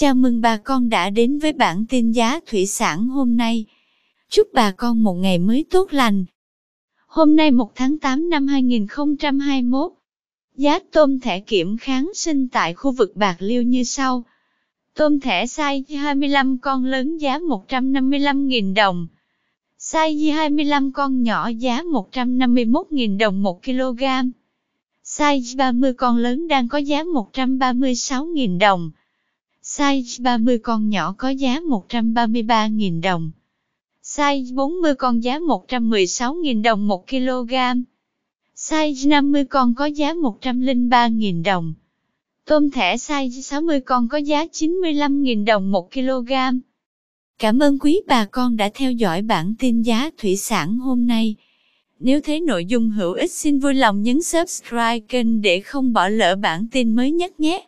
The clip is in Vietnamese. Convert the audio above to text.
Chào mừng bà con đã đến với bản tin giá thủy sản hôm nay. Chúc bà con một ngày mới tốt lành. Hôm nay 1 tháng 8 năm 2021, giá tôm thẻ kiểm kháng sinh tại khu vực Bạc Liêu như sau. Tôm thẻ size 25 con lớn giá 155.000 đồng. Size 25 con nhỏ giá 151.000 đồng 1 kg. Size 30 con lớn đang có giá 136.000 đồng. Size 30 con nhỏ có giá 133.000 đồng. Size 40 con giá 116.000 đồng 1 kg. Size 50 con có giá 103.000 đồng. Tôm thẻ size 60 con có giá 95.000 đồng 1 kg. Cảm ơn quý bà con đã theo dõi bản tin giá thủy sản hôm nay. Nếu thấy nội dung hữu ích, xin vui lòng nhấn subscribe kênh để không bỏ lỡ bản tin mới nhất nhé.